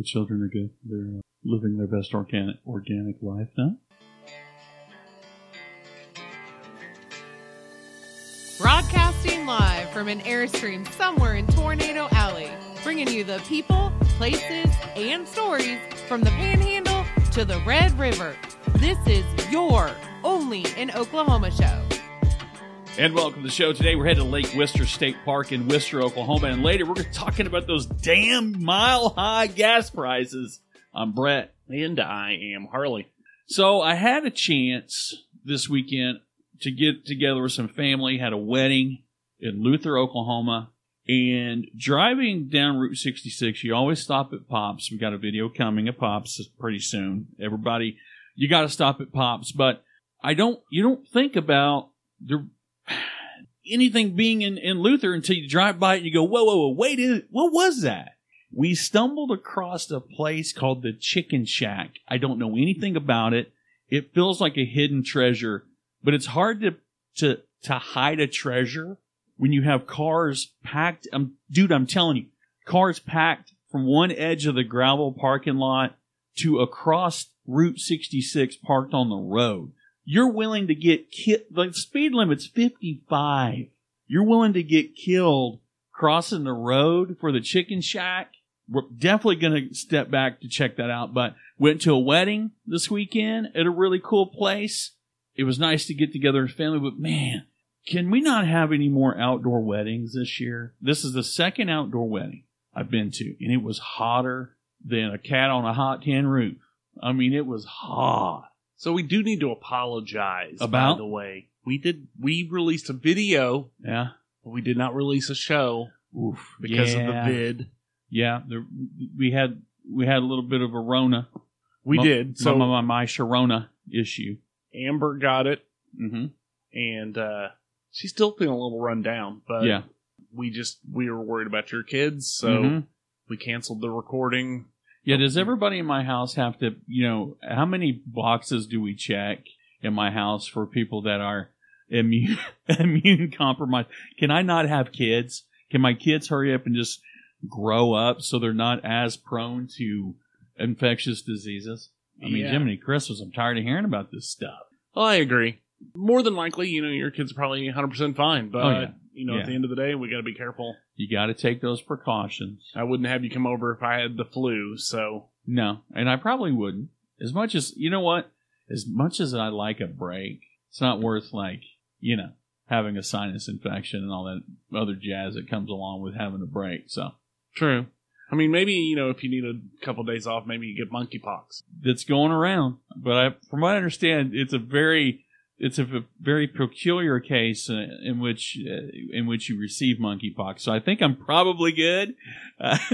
The children are good. They're uh, living their best organic organic life now. Broadcasting live from an Airstream somewhere in Tornado Alley, bringing you the people, places, and stories from the Panhandle to the Red River. This is your only in Oklahoma show. And welcome to the show. Today we're headed to Lake Wister State Park in Wister, Oklahoma. And later we're talking about those damn mile high gas prices. I'm Brett. And I am Harley. So I had a chance this weekend to get together with some family, had a wedding in Luther, Oklahoma. And driving down Route 66, you always stop at Pops. We got a video coming at Pops pretty soon. Everybody, you got to stop at Pops. But I don't, you don't think about the anything being in, in Luther until you drive by it and you go, whoa, whoa, whoa, wait, what was that? We stumbled across a place called the Chicken Shack. I don't know anything about it. It feels like a hidden treasure, but it's hard to, to, to hide a treasure when you have cars packed. Um, dude, I'm telling you, cars packed from one edge of the gravel parking lot to across Route 66 parked on the road. You're willing to get killed. The speed limit's 55. You're willing to get killed crossing the road for the chicken shack. We're definitely going to step back to check that out. But went to a wedding this weekend at a really cool place. It was nice to get together as family, but man, can we not have any more outdoor weddings this year? This is the second outdoor wedding I've been to, and it was hotter than a cat on a hot tin roof. I mean, it was hot. So we do need to apologize. About? by the way, we did we released a video, Yeah. but we did not release a show Oof. because of the vid. Yeah. There, we had we had a little bit of a Rona. We My- did. So my, my, my Sharona issue. Amber got it, Mm-hmm. and uh, she's still feeling a little run down. But yeah. we just we were worried about your kids, so Mhm. we canceled the recording. Yeah. Does everybody in my house have to? You know, how many boxes do we check in my house for people that are immune immune compromised? Can I not have kids? Can my kids hurry up and just grow up so they're not as prone to infectious diseases? I mean, Yeah. Jiminy Christmas, I'm tired of hearing about this stuff. Well, I agree. More than likely, you know, your kids are probably 100 percent fine. But Oh, yeah. You know, Yeah. at the end of the day, we got to be careful. You got to take those precautions. I wouldn't have you come over if I had the flu. So No, and I probably wouldn't. As much as you know what, as much as I like a break, it's not worth like you know having a sinus infection and all that other jazz that comes along with having a break. So True. I mean, maybe you know, if you need a couple days off, maybe you get monkeypox. that's going around. But I, from what I understand, it's a very it's a very peculiar case uh, in which uh, in which you receive monkeypox. So I think I'm probably good. Uh,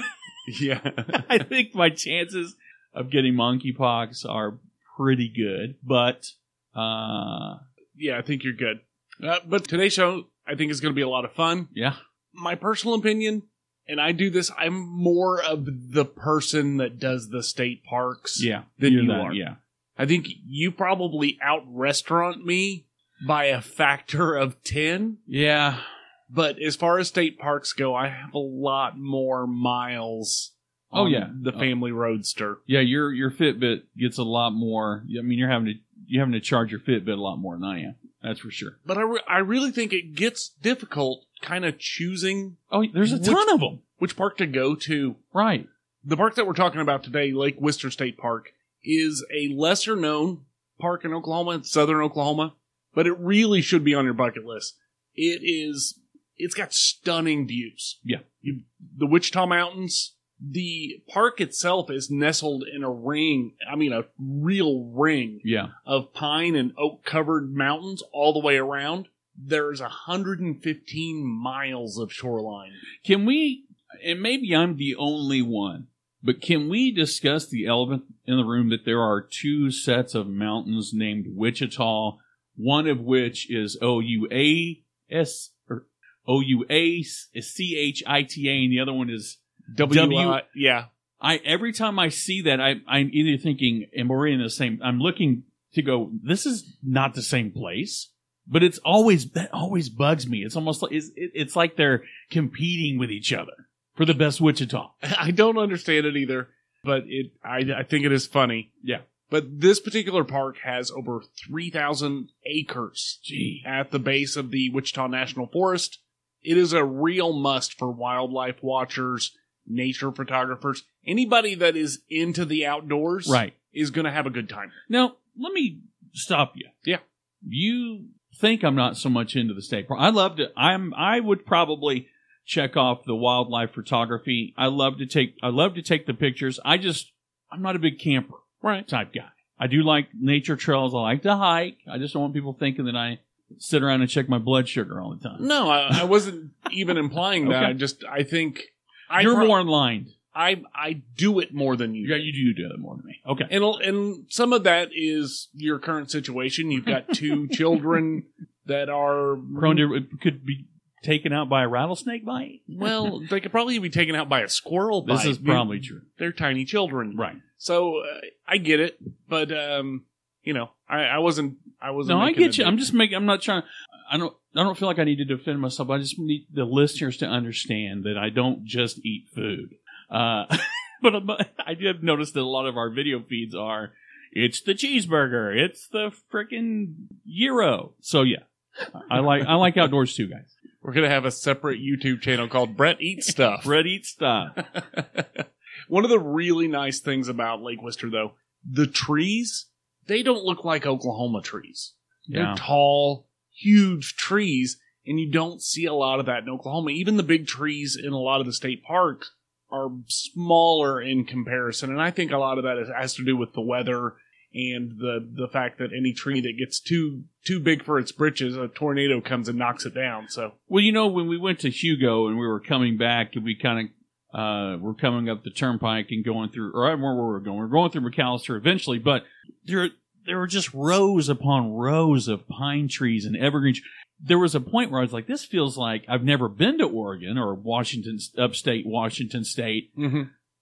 Yeah. I think my chances of getting monkeypox are pretty good, but uh, yeah, I think you're good. Uh, but today's show, I think, is going to be a lot of fun. yeah, My personal opinion, and I do this, I'm more of the person that does the state parks yeah, than you that, are. Yeah, I think you probably out restaurant me by a factor of 10. yeah, But as far as state parks go, I have a lot more miles. Oh, on yeah. the oh. family roadster. yeah. Your your Fitbit gets a lot more. I mean, you're having to you're having to charge your Fitbit a lot more than I am. That's for sure. But I, re- I really think it gets difficult kind of choosing Oh, there's a Which- ton of them. which park to go to. Right. The park that we're talking about today, Lake Wister State Park, is a lesser known park in Oklahoma, southern Oklahoma, but it really should be on your bucket list. It is, it's got stunning views. Yeah. You, the Ouachita Mountains, the park itself is nestled in a ring, I mean, a real ring Yeah. of pine and oak covered mountains all the way around. There's 115 miles of shoreline. Can we? And maybe I'm the only one, but can we discuss the elephant in the room that there are two sets of mountains named Wichita, one of which is O U A S or O U A C H I T A, and the other one is W, yeah. I. Every time I see that, I, I'm either thinking, "Am we in the same?" I'm looking to go. This is not the same place. But it's always that always bugs me. It's almost like it's, it- it's like they're competing with each other for the best Wichita. I don't understand it either. but it I, I think it is funny. Yeah. But this particular park has over 3,000 acres Gee. at the base of the Ouachita National Forest. It is a real must for wildlife watchers, nature photographers, anybody that is into the outdoors Right. is going to have a good time. Now, let me stop you. Yeah. You think I'm not so much into the state park. I love to I'm I would probably check off the wildlife photography. I love to take I love to take the pictures. I just I'm not a big camper Right. type guy. I do like nature trails. I like to hike. I just don't want people thinking that I sit around and check my blood sugar all the time. No, I, I wasn't even implying that. Okay. I just, I think I You're pro- more in line. I, I do it more than you. Yeah, you do you do that more than me. Okay. And, and some of that is your current situation. You've got two children that are Prone to could be taken out by a rattlesnake bite. Well, they could probably be taken out by a squirrel. This is probably true. They're tiny children, Right. So uh, I get it, but um, you know, I, I wasn't. I wasn't. No, I get you. I'm just making. I'm not trying. I don't. I don't feel like I need to defend myself. I just need the listeners to understand that I don't just eat food. Uh, but I'm- I do have noticed that a lot of our video feeds are. It's the cheeseburger. It's the freaking gyro. So yeah, I like. I like outdoors too, guys. We're gonna have a separate YouTube channel called Brett Eats Stuff. Red eat stuff. One of the really nice things about Lake Wister, though, the trees they don't look like Oklahoma trees. They're tall, huge trees, and you don't see a lot of that in Oklahoma. Even the big trees in a lot of the state parks are smaller in comparison, and I think a lot of that has to do with the weather and the the fact that any tree that gets too too big for its britches, a tornado comes and knocks it down. So Well, you know, when we went to Hugo and we were coming back, and we kind of uh, were coming up the turnpike and going through, or I don't remember where we were going. We are going through McAlester eventually, but there there were just rows upon rows of pine trees and evergreens. There was a point where I was like, "This feels like I've never been to Oregon or Washington, upstate Washington State,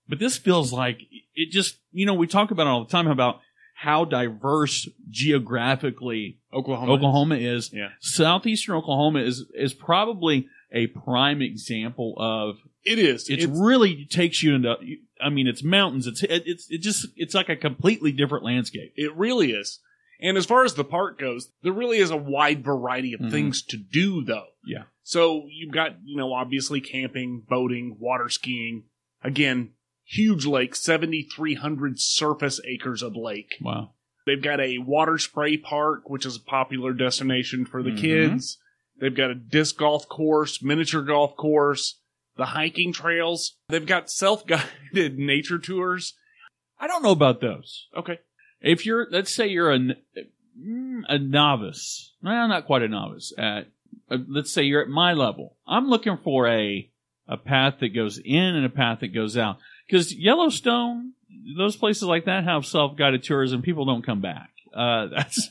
but this feels like it just you know we talk about it all the time about how diverse geographically Oklahoma, Oklahoma is. Yeah. Southeastern Oklahoma is is probably a prime example of it is. it really takes you into I mean it's mountains it's it, it's it just it's like a completely different landscape. It really is. And as far as the park goes, there really is a wide variety of Mhm. things to do, though. Yeah. So you've got, you know, obviously camping, boating, water skiing. Again, huge lake, 7,300 surface acres of lake. Wow. They've got a water spray park, which is a popular destination for the Mhm. kids. They've got a disc golf course, miniature golf course, the hiking trails. They've got self guided nature tours. I don't know about those. Okay. If you're let's say you're a mm, a novice. Well, not quite a novice at uh, let's say you're at my level. I'm looking for a a path that goes in and a path that goes out. Cuz Yellowstone, those places like that have self-guided tours and people don't come back. Uh that's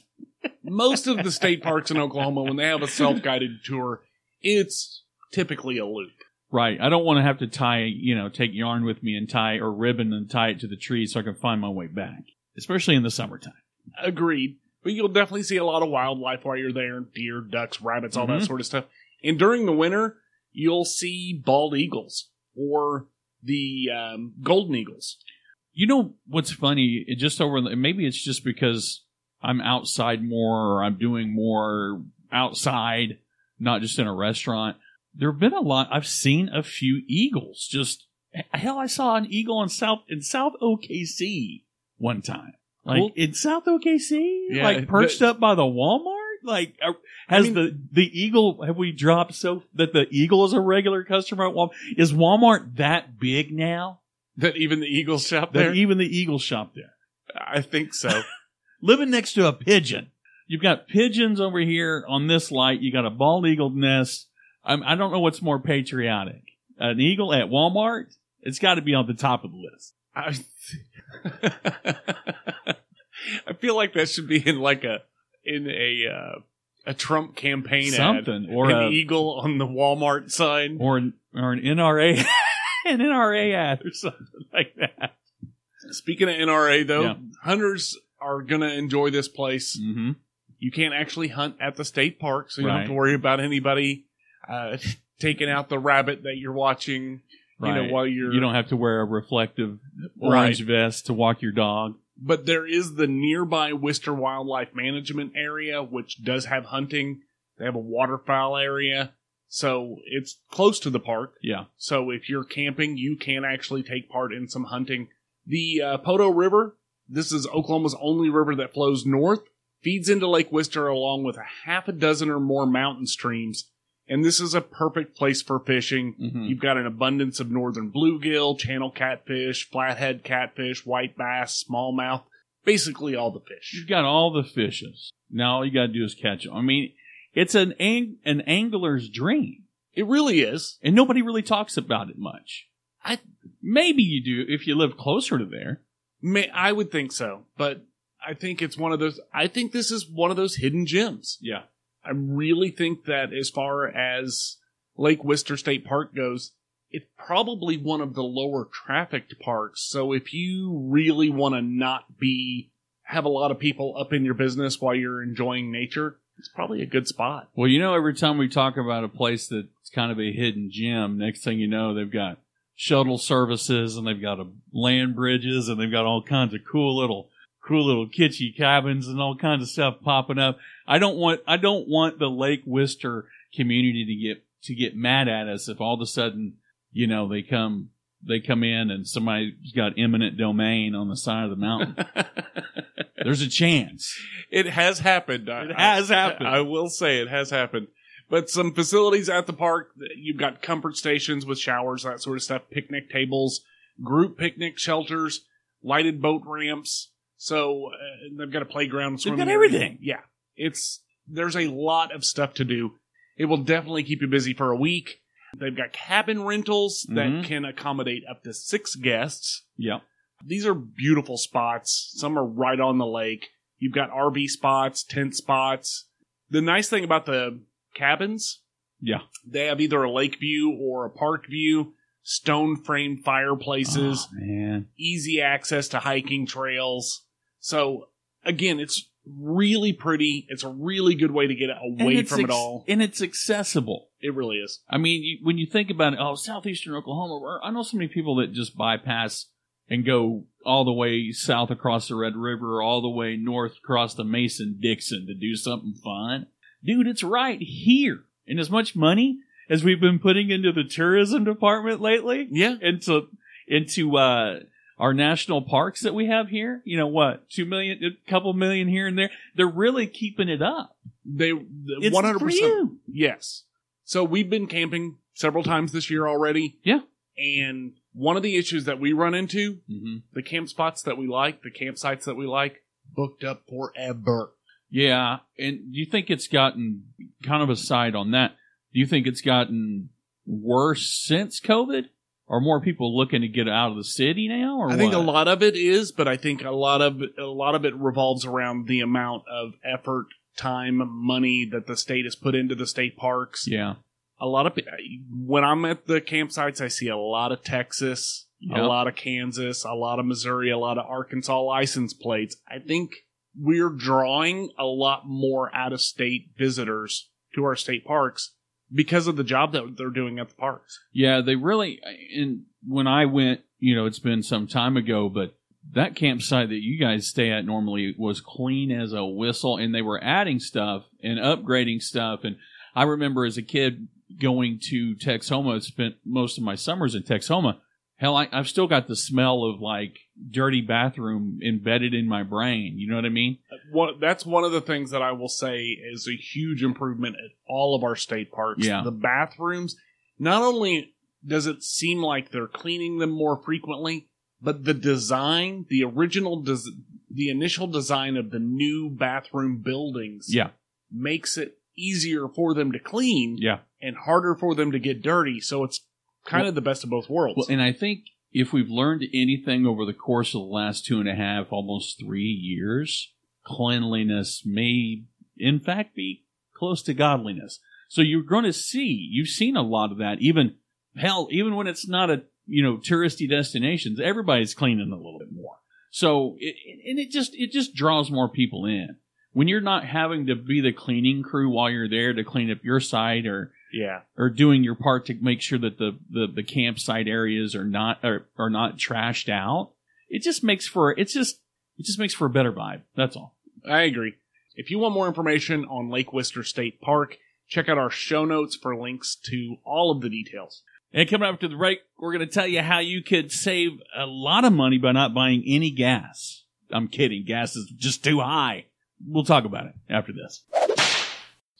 most of the state parks in Oklahoma, when they have a self guided tour, it's typically a loop. Right. I don't want to have to tie, you know, take yarn with me and tie or ribbon and tie it to the tree so I can find my way back, especially in the summertime. Agreed. But you'll definitely see a lot of wildlife while you're there deer, ducks, rabbits, all that Mhm. sort of stuff. And during the winter, you'll see bald eagles or the um, golden eagles. You know what's funny? It just over, maybe it's just because I'm outside more or I'm doing more outside, not just in a restaurant. There have been a lot. I've seen a few eagles. Just hell, I saw an eagle in South in South OKC one time. Like Cool. in South OKC, Yeah, like perched the- up by the Walmart. Like, uh, are- has mean- the the eagle? Have we dropped so that the eagle is a regular customer at Walmart? Is Walmart that big now That even the Eagle shop that there? even the eagle shop there? I think so. Living next to a pigeon. You've got pigeons over here on this light. You got a bald eagle nest. I'm, I don't know what's more patriotic. An eagle at Walmart. It's got to be on the top of the list. I, I feel like that should be in like a in a uh, a Trump campaign Something ad. or an a eagle on the Walmart sign. or an, or an NRA an NRA ad or something like that. Speaking of NRA, though, Yeah. hunters are gonna enjoy this place. Mm-hmm. You can't actually hunt at the state park, so you don't have to worry about anybody uh, taking out the rabbit that you're watching. You know, while you're you don't have to wear a reflective orange vest to walk your dog. But there is the nearby Wister Wildlife Management area, which does have hunting. They have a waterfowl area. So it's close to the park. Yeah. So if you're camping, you can actually take part in some hunting. The uh, Poteau River, this is Oklahoma's only river that flows north, feeds into Lake Wister along with a half a dozen or more mountain streams. And this is a perfect place for fishing. Mhm. You've got an abundance of northern bluegill, channel catfish, flathead catfish, white bass, smallmouth, basically all the fish. You've got all the fishes. Now all you got to do is catch them. I mean, it's an ang- an angler's dream, It really is. and nobody really talks about it much. I Maybe you do if you live closer to there. may, I would think so, but I think it's one of those. I think this is one of those hidden gems. Yeah. I really think that as far as Lake Wister State Park goes, it's probably one of the lower trafficked parks. So if you really want to not be have a lot of people up in your business while you're enjoying nature, it's probably a good spot. Well, you know, every time we talk about a place that's kind of a hidden gem, next thing you know, they've got shuttle services and they've got a land bridges and they've got all kinds of cool little, cool little kitschy cabins and all kinds of stuff popping up. I don't want, I don't want the Lake Wister community to get, to get mad at us if all of a sudden, you know, they come, they come in and somebody's got eminent domain on the side of the mountain. There's a chance. It has happened. It has happened. I, I will say it has happened. But some facilities at the park, you've got comfort stations with showers, that sort of stuff, picnic tables, group picnic shelters, lighted boat ramps. So uh, they've got a playground, They've swimming got area. everything. Yeah, it's there's a lot of stuff to do. It will definitely keep you busy for a week. They've got cabin rentals Mhm. that can accommodate up to six guests. Yeah. These are beautiful spots. Some are right on the lake. You've got RV spots, tent spots. The nice thing about the cabins, Yeah. they have either a lake view or a park view, stone framed fireplaces, Oh, man. easy access to hiking trails. So again, it's really pretty. It's a really good way to get away from it all. And it's accessible. It really is. I mean, you, when you think about it, oh, southeastern Oklahoma, where- I know so many people that just bypass and go all the way south across the Red River, all the way north across the Mason Dixon to do something fun. Dude, it's right here. And as much money as we've been putting into the tourism department lately, Yeah. into into uh our national parks that we have here, you know what, two million, a couple million here and there. They're really keeping it up. They one hundred percent. Yes. So we've been camping several times this year already. Yeah. And one of the issues that we run into, Mm-hmm. the camp spots that we like, the campsites that we like, booked up forever. Yeah, and do you think it's gotten kind of aside on that? Do you think it's gotten worse since COVID? Are more people looking to get out of the city now, or I think what? a lot of it is, but I think a lot of a lot of it revolves around the amount of effort, time, money that the state has put into the state parks. Yeah, A lot of when I'm at the campsites, I see a lot of Texas, Yep. a lot of Kansas, a lot of Missouri, a lot of Arkansas license plates. I think we're drawing a lot more out of state visitors to our state parks because of the job that they're doing at the parks. yeah. They really. And when I went, you know, it's been some time ago, but that campsite that you guys stay at normally was clean as a whistle, and they were adding stuff and upgrading stuff. And I remember as a kid going to Texoma, spent most of my summers in Texoma. Hell, I, I've still got the smell of like dirty bathroom embedded in my brain. You know what I mean? Uh, one, that's one of the things that I will say is a huge improvement at all of our state parks. Yeah. The bathrooms, not only does it seem like they're cleaning them more frequently, but the design, the original, des- the initial design of the new bathroom buildings Yeah, makes it easier for them to clean yeah. and harder for them to get dirty. So it's kind Well- of the best of both worlds. Well, and I think if we've learned anything over the course of the last two and a half, almost three years, cleanliness may, in fact, be close to godliness. So you're going to see, you've seen a lot of that. Even hell, even when it's not a you know touristy destinations, everybody's cleaning a little bit more. So it, and it just it just draws more people in when you're not having to be the cleaning crew while you're there to clean up your site or yeah. or doing your part to make sure that the, the, the campsite areas are not are, are not trashed out. it just makes for it's just it just makes for a better vibe. That's all. I agree. If you want more information on Lake Wister State Park, check out our show notes for links to all of the details. And coming up to the break, we're going to tell you how you could save a lot of money by not buying any gas. I'm kidding. Gas is just too high. We'll talk about it after this.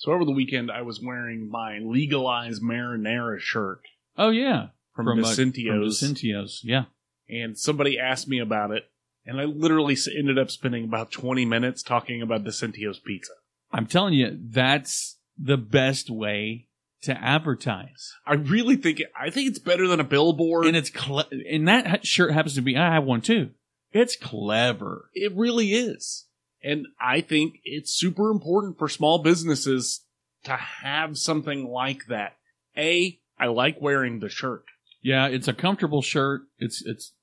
So over the weekend, I was wearing my legalized marinara shirt Oh yeah, from, uh, Vicentio's, From Vicentio's, yeah. and somebody asked me about it, and I literally ended up spending about 20 minutes talking about Vicentio's pizza. I'm telling you, that's the best way to advertise. I really think it, I think it's better than a billboard. And it's cle- and that shirt happens to be. I have one too. It's clever. It really is. And I think it's super important for small businesses to have something like that. A, I like wearing the shirt. Yeah, it's a comfortable shirt. It's it's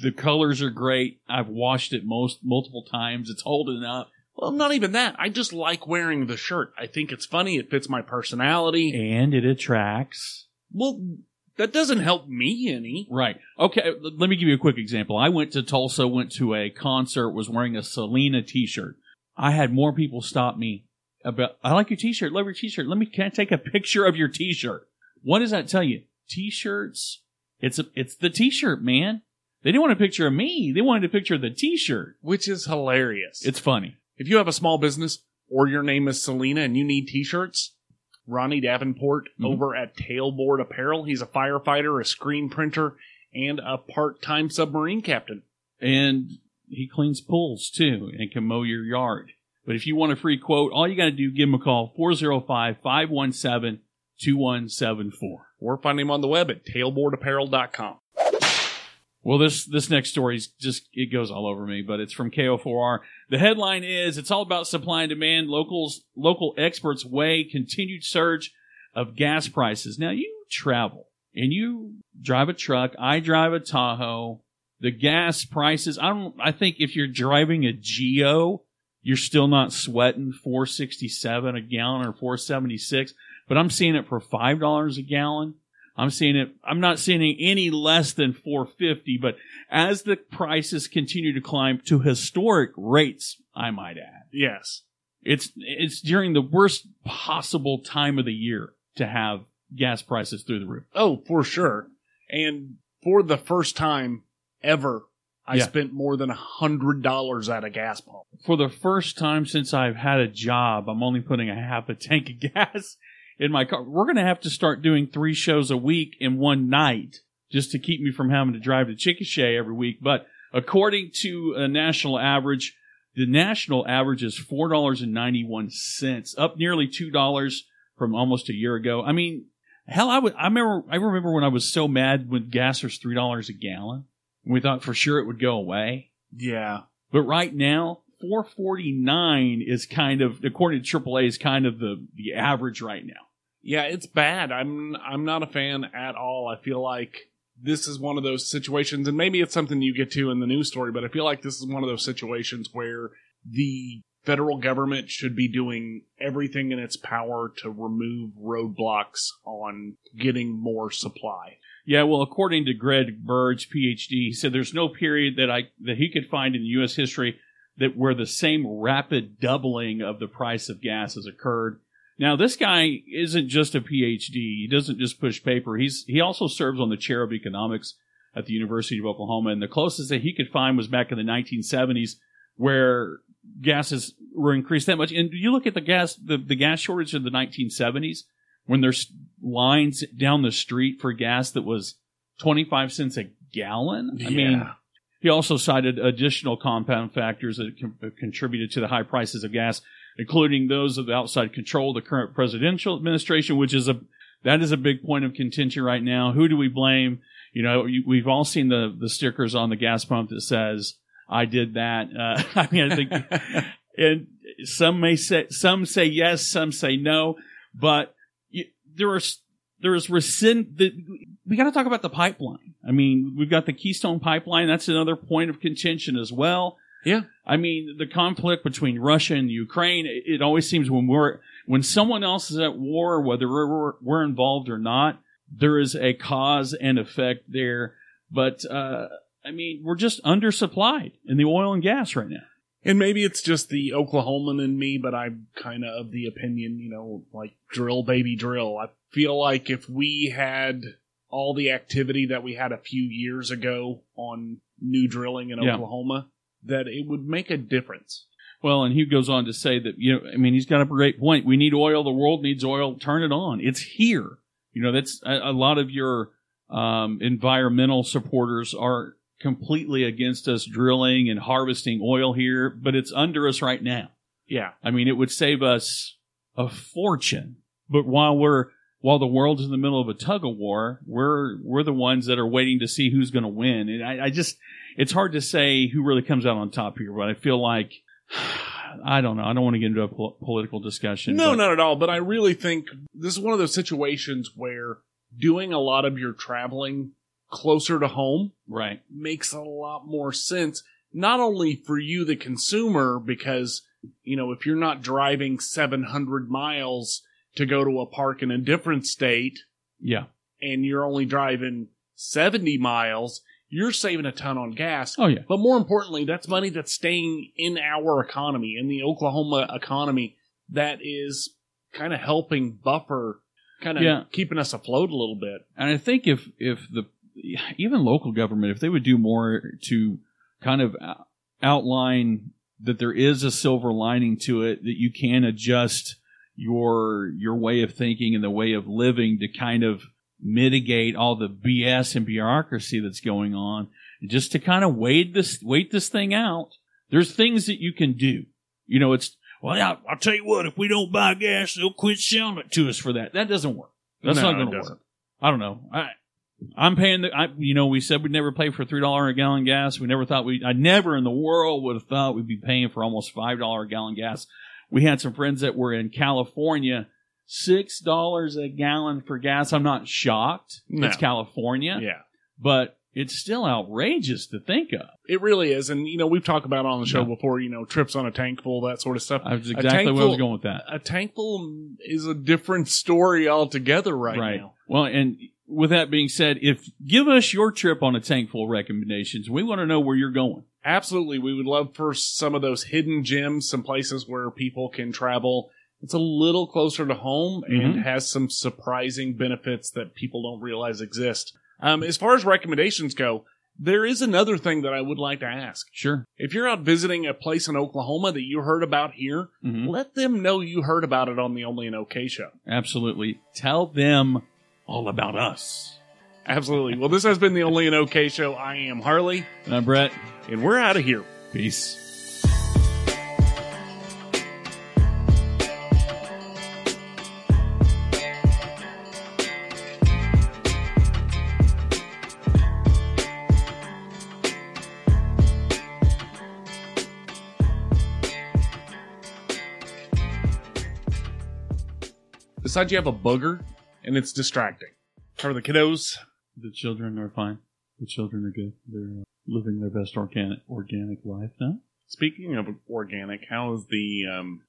the colors are great. I've washed it most multiple times. It's holding up. Well, not even that. I just like wearing the shirt. I think it's funny. It fits my personality. and it attracts. Well, that doesn't help me any. Right. Okay. Let me give you a quick example. I went to Tulsa, went to a concert, was wearing a Selena T-shirt. I had more people stop me about. I like your T-shirt. Love your T-shirt. Let me. Can I take a picture of your T-shirt? What does that tell you? T-shirts. It's a. It's the T-shirt, man. They didn't want a picture of me. They wanted a picture of the T-shirt. Which is hilarious. It's funny. if you have a small business or your name is Selena and you need t-shirts, Ronnie Davenport Mhm. over at Tailboard Apparel. He's a firefighter, a screen printer, and a part-time submarine captain. and he cleans pools too and can mow your yard. But if you want a free quote, all you got to do give him a call 405-517-2174. Or find him on the web at tailboardapparel.com. Well, this this next story is just it goes all over me, but it's from KFOR. The headline is it's all about supply and demand. Locals local experts weigh continued surge of gas prices. Now you travel and you drive a truck. I drive a Tahoe. The gas prices. I don't. I think if you're driving a Geo, you're still not sweating 467 a gallon or 476. But I'm seeing it for five dollars a gallon. I'm seeing it. I'm not seeing any less than 450. But as the prices continue to climb to historic rates, I might add, Yes. it's it's during the worst possible time of the year to have gas prices through the roof. Oh, for sure. And for the first time ever, I Yeah. spent more than a hundred dollars at a gas pump. For the first time since I've had a job, I'm only putting a half a tank of gas in my car. We're going to have to start doing three shows a week in one night just to keep me from having to drive to Chickasha every week. But according to a national average, the national average is four dollars and ninety one cents, up nearly two dollars from almost a year ago. I mean, hell, I would. I remember. I remember when I was so mad when gas was three dollars a gallon. We thought for sure it would go away. Yeah. But right now, 449 is kind of, according to AAA, is kind of the, the average right now. Yeah, it's bad. I'm I'm not a fan at all. I feel like this is one of those situations, and maybe it's something you get to in the news story, but I feel like this is one of those situations where the federal government should be doing everything in its power to remove roadblocks on getting more supply. Yeah, well, according to Greg Burge, PhD, he said there's no period that I that he could find in U.S. history that where the same rapid doubling of the price of gas has occurred. Now, this guy isn't just a PhD. He doesn't just push paper. He's he also serves on the chair of economics at the University of Oklahoma, and the closest that he could find was back in the 1970s, where gases were increased that much. And you look at the gas the, the gas shortage of the 1970s when there's lines down the street for gas that was 25 cents a gallon. I mean, Yeah. He also cited additional compound factors that con- contributed to the high prices of gas, including those of outside control of the current presidential administration, which is a that is a big point of contention right now. Who do we blame? You know, we've all seen the the stickers on the gas pump that says "I did that." Uh, I mean, I think and some may say some say yes, some say no, but there are there is rescind. The, we got to talk about the pipeline. I mean, we've got the Keystone Pipeline. That's another point of contention as well. Yeah. I mean, the conflict between Russia and Ukraine. It, it always seems when we're when someone else is at war, whether we're, we're involved or not, there is a cause and effect there. But uh, I mean, we're just undersupplied in the oil and gas right now. And maybe it's just the Oklahoman in me, but I'm kind of of the opinion, you know, like drill, baby, drill. I feel like if we had all the activity that we had a few years ago on new drilling in Yeah. Oklahoma, that it would make a difference. Well, and he goes on to say that, you know, I mean, he's got a great point. We need oil. The world needs oil. Turn it on. It's here. You know, that's a, a lot of your um, environmental supporters are completely against us drilling and harvesting oil here, but it's under us right now. Yeah. I mean, it would save us a fortune. But while we're while the world's in the middle of a tug of war, we're we're the ones that are waiting to see who's going to win. And I, I just it's hard to say who really comes out on top here. But I feel like I don't know. I don't want to get into a pol- political discussion. No, but- not at all. But I really think this is one of those situations where doing a lot of your traveling closer to home right. makes a lot more sense. Not only for you, the consumer, because, you know, if you're not driving 700 miles to go to a park in a different state Yeah. and you're only driving 70 miles, you're saving a ton on gas. Oh yeah. But more importantly, that's money that's staying in our economy, in the Oklahoma economy, that is kind of helping buffer, kind of Yeah. keeping us afloat a little bit. And I think if if the even local government, if they would do more to kind of outline that there is a silver lining to it, that you can adjust your your way of thinking and the way of living to kind of mitigate all the BS and bureaucracy that's going on, just to kind of wait this wait this thing out. There's things that you can do. You know, it's well, I'll, I'll tell you what. If we don't buy gas, they'll quit selling it to us for that. That doesn't work. That's No, not going to work. I don't know. I I'm paying the. I, you know, we said we'd never pay for three dollar a gallon gas. We never thought we. I never in the world would have thought we'd be paying for almost five dollar a gallon gas. We had some friends that were in California, six dollars a gallon for gas. I'm not shocked. No. It's California, Yeah. but it's still outrageous to think of. It really is. And, you know, we've talked about it on the show Yeah. before, you know, trips on a tank full, that sort of stuff. That's exactly where I was going with that. A tank full is a different story altogether right, now. Well, and with that being said, if give us your trip on a tank full recommendations, we want to know where you're going. Absolutely. We would love for some of those hidden gems, some places where people can travel. It's a little closer to home and Mhm. has some surprising benefits that people don't realize exist. Um, as far as recommendations go, there is another thing that I would like to ask. Sure. If you're out visiting a place in Oklahoma that you heard about here, Mhm. let them know you heard about it on the Only in OK show. Absolutely. Tell them all about us. Absolutely. Well, this has been the Only an OK show. I am Harley, And I'm Brett. and we're out of here. Peace. Besides, you have a booger, and it's distracting. Are the kiddos? The children are fine. The children are good. They're uh, living their best organic organic life now. Speaking of organic, how is the um,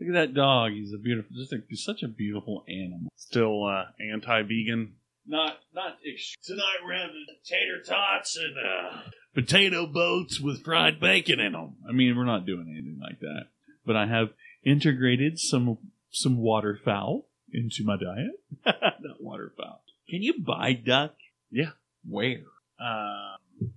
Look at that dog. He's a beautiful, just a, he's such a beautiful animal. still uh, anti-vegan? Not, not tonight. We're having tater tots and uh, potato boats with fried bacon in them. I mean, we're not doing anything like that. But I have integrated some some waterfowl into my diet. not waterfowl. Can you buy duck? Yeah. Where? Um,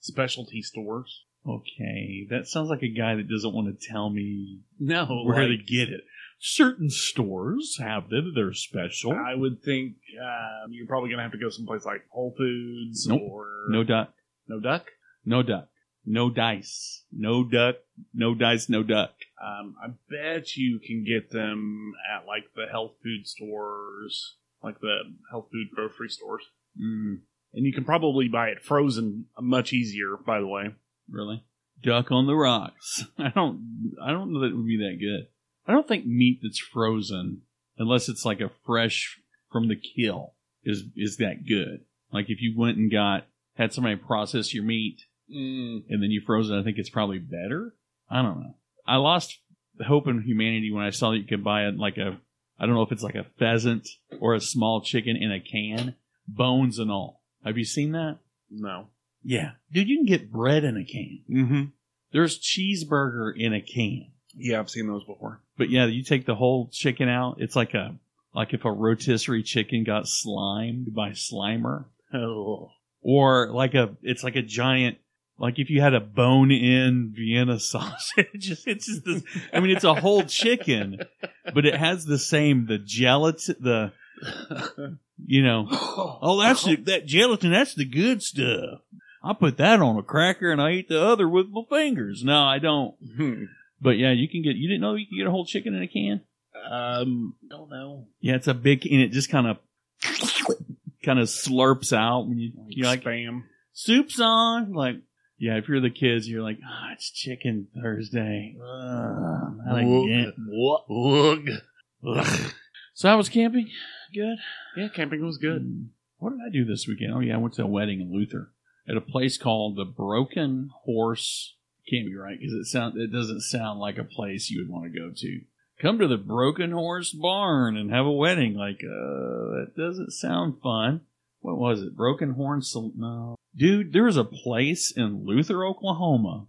specialty stores. Okay, that sounds like a guy that doesn't want to tell me No, where like, to get it. Certain stores have them; they're special. I would think um, you're probably gonna have to go someplace like Whole Foods Nope. or No duck, no duck. no duck, no dice, no duck, no dice, no duck. Um, I bet you can get them at like the health food stores, like the health food grocery stores, Mm, and you can probably buy it frozen much easier. By the way, really? Duck on the rocks. I don't. I don't know that it would be that good. I don't think meat that's frozen, unless it's like a fresh from the kill, is is that good. Like if you went and got had somebody process your meat mm. and then you froze it, I think it's probably better. I don't know. I lost hope in humanity when I saw that you could buy it like a, I don't know if it's like a pheasant or a small chicken in a can, bones and all. Have you seen that? no. Yeah. Dude, you can get bread in a can. Mm-hmm. There's cheeseburger in a can. Yeah, I've seen those before. But yeah, you take the whole chicken out. It's like a like if a rotisserie chicken got slimed by Slimer, Oh. or like a it's like a giant like if you had a bone in Vienna sausage. it's just this. I mean, it's a whole chicken, but it has the same the gelatin the you know. Oh, that's the, that gelatin. That's the good stuff. I put that on a cracker and I eat the other with my fingers. No, I don't. Hmm. But yeah, you can get. You didn't know you can get a whole chicken in a can. Um, don't know. Yeah, it's a big, and it just kind of, kind of slurps out when you you're like spam. soup's on. Like, yeah, if you're the kids, you're like, ah, it's chicken Thursday. Ugh, I like it. What? Ugh. Ugh. So I was camping. Good. Yeah, camping was good. Mm. What did I do this weekend? Oh yeah, I went to a wedding in Luther at a place called the Broken Horse. Can't be right because it sound it doesn't sound like a place you would want to go to. Come to the Broken Horse Barn and have a wedding. Like, uh, that doesn't sound fun. What was it? Broken Horn? Sal- No, dude, there is a place in Luther, Oklahoma.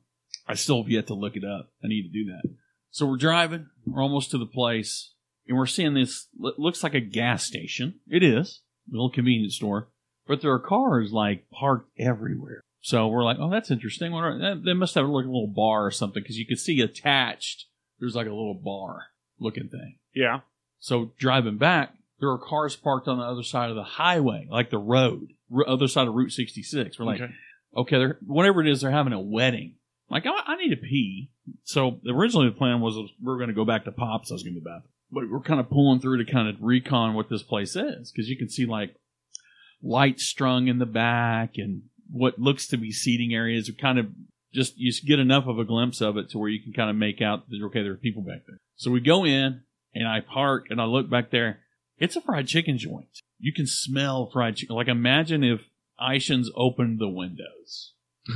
I still have yet to look it up. I need to do that. So we're driving. We're almost to the place, and we're seeing this. It looks like a gas station. It is a little convenience store, but there are cars like parked everywhere. So we're like, oh, that's interesting. What are, that- they must have like a little bar or something because you can see attached. There's like a little bar looking thing. Yeah. So driving back, there are cars parked on the other side of the highway, like the road, other side of Route 66. We're like, Okay. okay, they're, whatever it is, they're having a wedding. Like, I, I need to pee. So originally the plan was we are going to go back to Pops. I was going to bath. But we're kind of pulling through to kind of recon what this place is because you can see like lights strung in the back and what looks to be seating areas. Are kind of just you get enough of a glimpse of it to where you can kind of make out that okay, there are people back there. So we go in and I park and I look back there. It's a fried chicken joint. You can smell fried chicken. Like imagine if Eischen's opened the windows.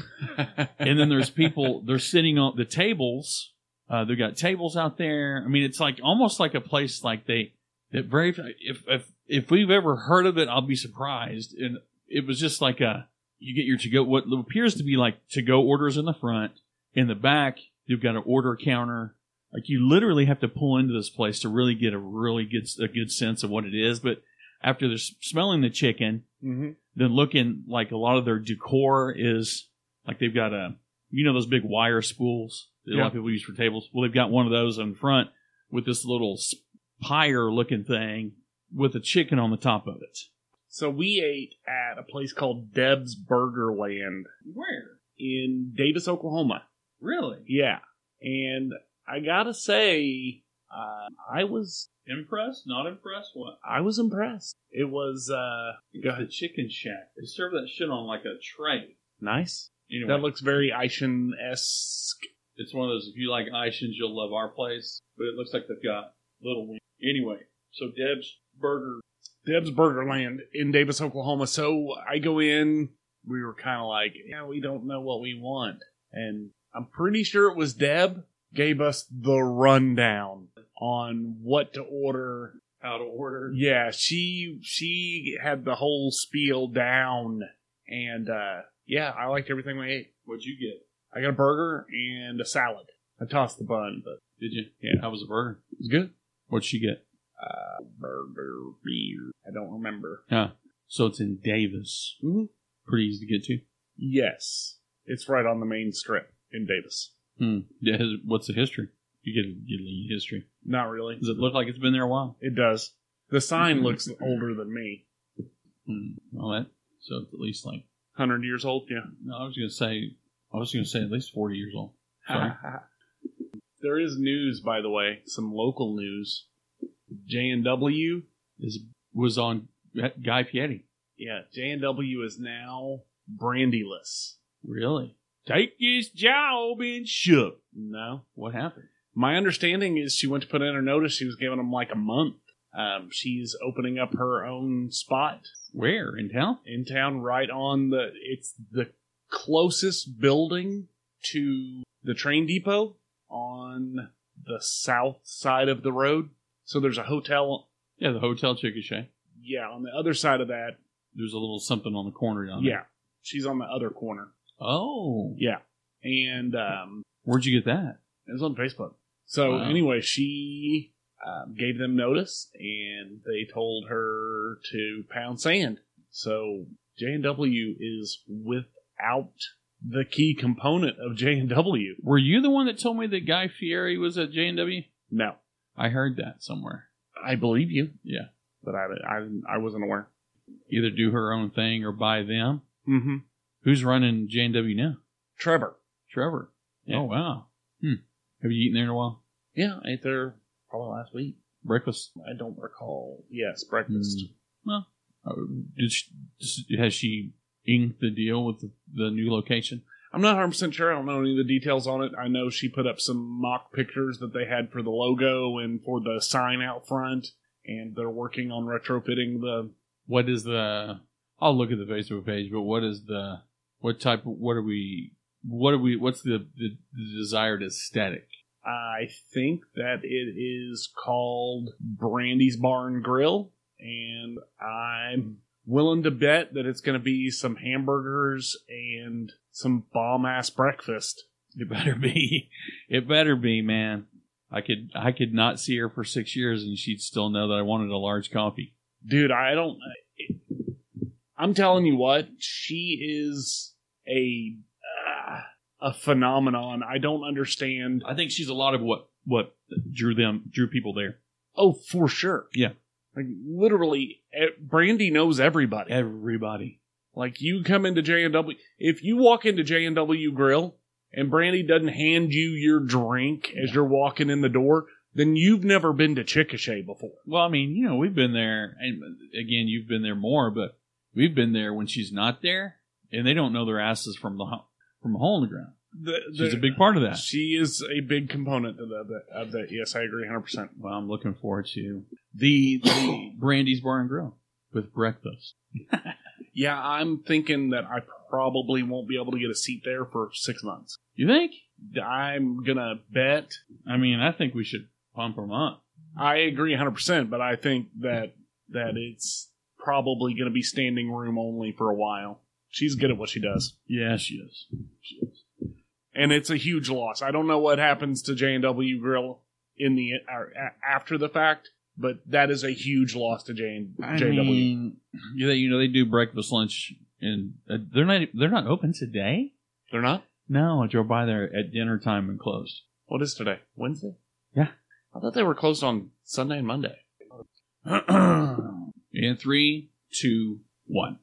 And then there's people they're sitting on the tables uh, they've got tables out there. I mean it's like almost like a place like they that very if if if we've ever heard of it i'll be surprised. And it was just like a you get your to go what appears to be like to go orders in the front. In the back you've got an order counter. Like you literally have to pull into this place to really get a really good a good sense of what it is. But after they're smelling the chicken mm-hmm. then looking like a lot of their decor is like they've got a you know those big wire spools that a lot of people use for tables. Well, they've got one of those in front with this little pyre looking thing with a chicken on the top of it. So we ate at a place called Deb's Burger Land Where? in Davis, Oklahoma. Really? Yeah. And I gotta say, uh, I was Impressed? Not impressed? What? I was impressed. It was uh, go The chicken shack. They serve that shit on like a tray. nice. Anyway, That looks very Eischen esque. it's one of those. If you like Eischen's, you'll love our place. But it looks like they've got little wings. Anyway, so Deb's Burger. Deb's Burger Land in Davis, Oklahoma. So I go in. We were kind of like, yeah, we don't know what we want, and I'm pretty sure it was Deb gave us the rundown on what to order. How to order? Yeah, she she had the whole spiel down, and uh yeah, I liked everything we ate. What'd you get? I got a burger and a salad. I tossed the bun, but Did you? Yeah. How was the burger? it was good. What'd she get? Uh, burger beer. I don't remember. Yeah. So it's in Davis. Mhm. Pretty easy to get to. Yes, it's right on the main strip in Davis. Hmm. Yeah, what's the history? You get get a history. Not really. Does it look like it's been there a while? It does. The sign looks older than me. Hmm. Well, that so it's at least like Hundred years old. Yeah. no, I was gonna say I was gonna say at least forty years old. Sorry. there is news, by the way, some local news. J and W. Is was on Guy Fieri. Yeah, J and W is now brandyless. Really? Take his job and shook. No, What happened? my understanding is she went to put in her notice. She was giving him like a month. Um, she's opening up her own spot Where in town? in town, right on the. It's the closest building to the train depot on the south side of the road. So there's a hotel. Yeah, the Hotel Chickasha. Yeah, on the other side of that. There's a little something on the corner down there. Yeah, She's on the other corner. Oh, Yeah, and um, where'd you get that? it was on Facebook. So Wow. anyway, she um, gave them notice, and they told her to pound sand. So J and W is without the key component of J and W. Were you the one that told me that Guy Fieri was at J and W? No, I heard that somewhere. I believe you, Yeah, but I I, I wasn't aware. either do her own thing or buy them. Mm-hmm. Who's running J and W now? Trevor. Trevor. Yeah. Oh wow. Hmm. Have you eaten there in a while? Yeah, I ate there probably last week. Breakfast. I don't recall. Yes, breakfast. Uh, did she, has she inked the deal with the, the new location? I'm not 100 percent sure. I don't know any of the details on it. I know she put up some mock pictures that they had for the logo and for the sign out front, and they're working on retrofitting the. What is the? I'll look at the Facebook page, but what is the? What type? Of, what are we? What are we? What's the, the, the desired aesthetic? I think that it is called Brandy's Barn Grill, and I'm willing to bet that it's going to be some hamburgers and some bomb ass breakfast. It better be. It better be, man. I could I could not see her for six years and she'd still know that I wanted a large coffee. dude i don't i'm telling you what she is a uh, a phenomenon i don't understand I think she's a lot of what what drew them drew people there. oh for sure Yeah. like literally brandy knows everybody Everybody. like you come into j&w if you walk into j&w grill and brandy doesn't hand you your drink as you're walking in the door then you've never been to chickasha before Well, I mean, you know, we've been there, and again, you've been there more, but we've been there when she's not there, and they don't know their asses from the from a hole in the ground. the, She's the- a big part of that. she is a big component of that, of that yes i agree 100% Well, I'm looking forward to the the Brandy's Bar and Grill with breakfast. Yeah, I'm thinking that I probably won't be able to get a seat there for six months. You think? I'm gonna bet. I mean, I think we should pump them up. I agree 100, percent but I think that that it's probably gonna be standing room only for a while. She's good at what she does, Yeah, she is. She is. and it's a huge loss. I don't know what happens to J and W Grill in the after the fact, but that is a huge loss to J and I JW. mean, you know, they do breakfast, lunch, and uh, they're not they're not open today. They're not. No, I drove by there at dinner time and closed. What is today? Wednesday. Yeah. I thought they were closed on Sunday and Monday. In three, two, one.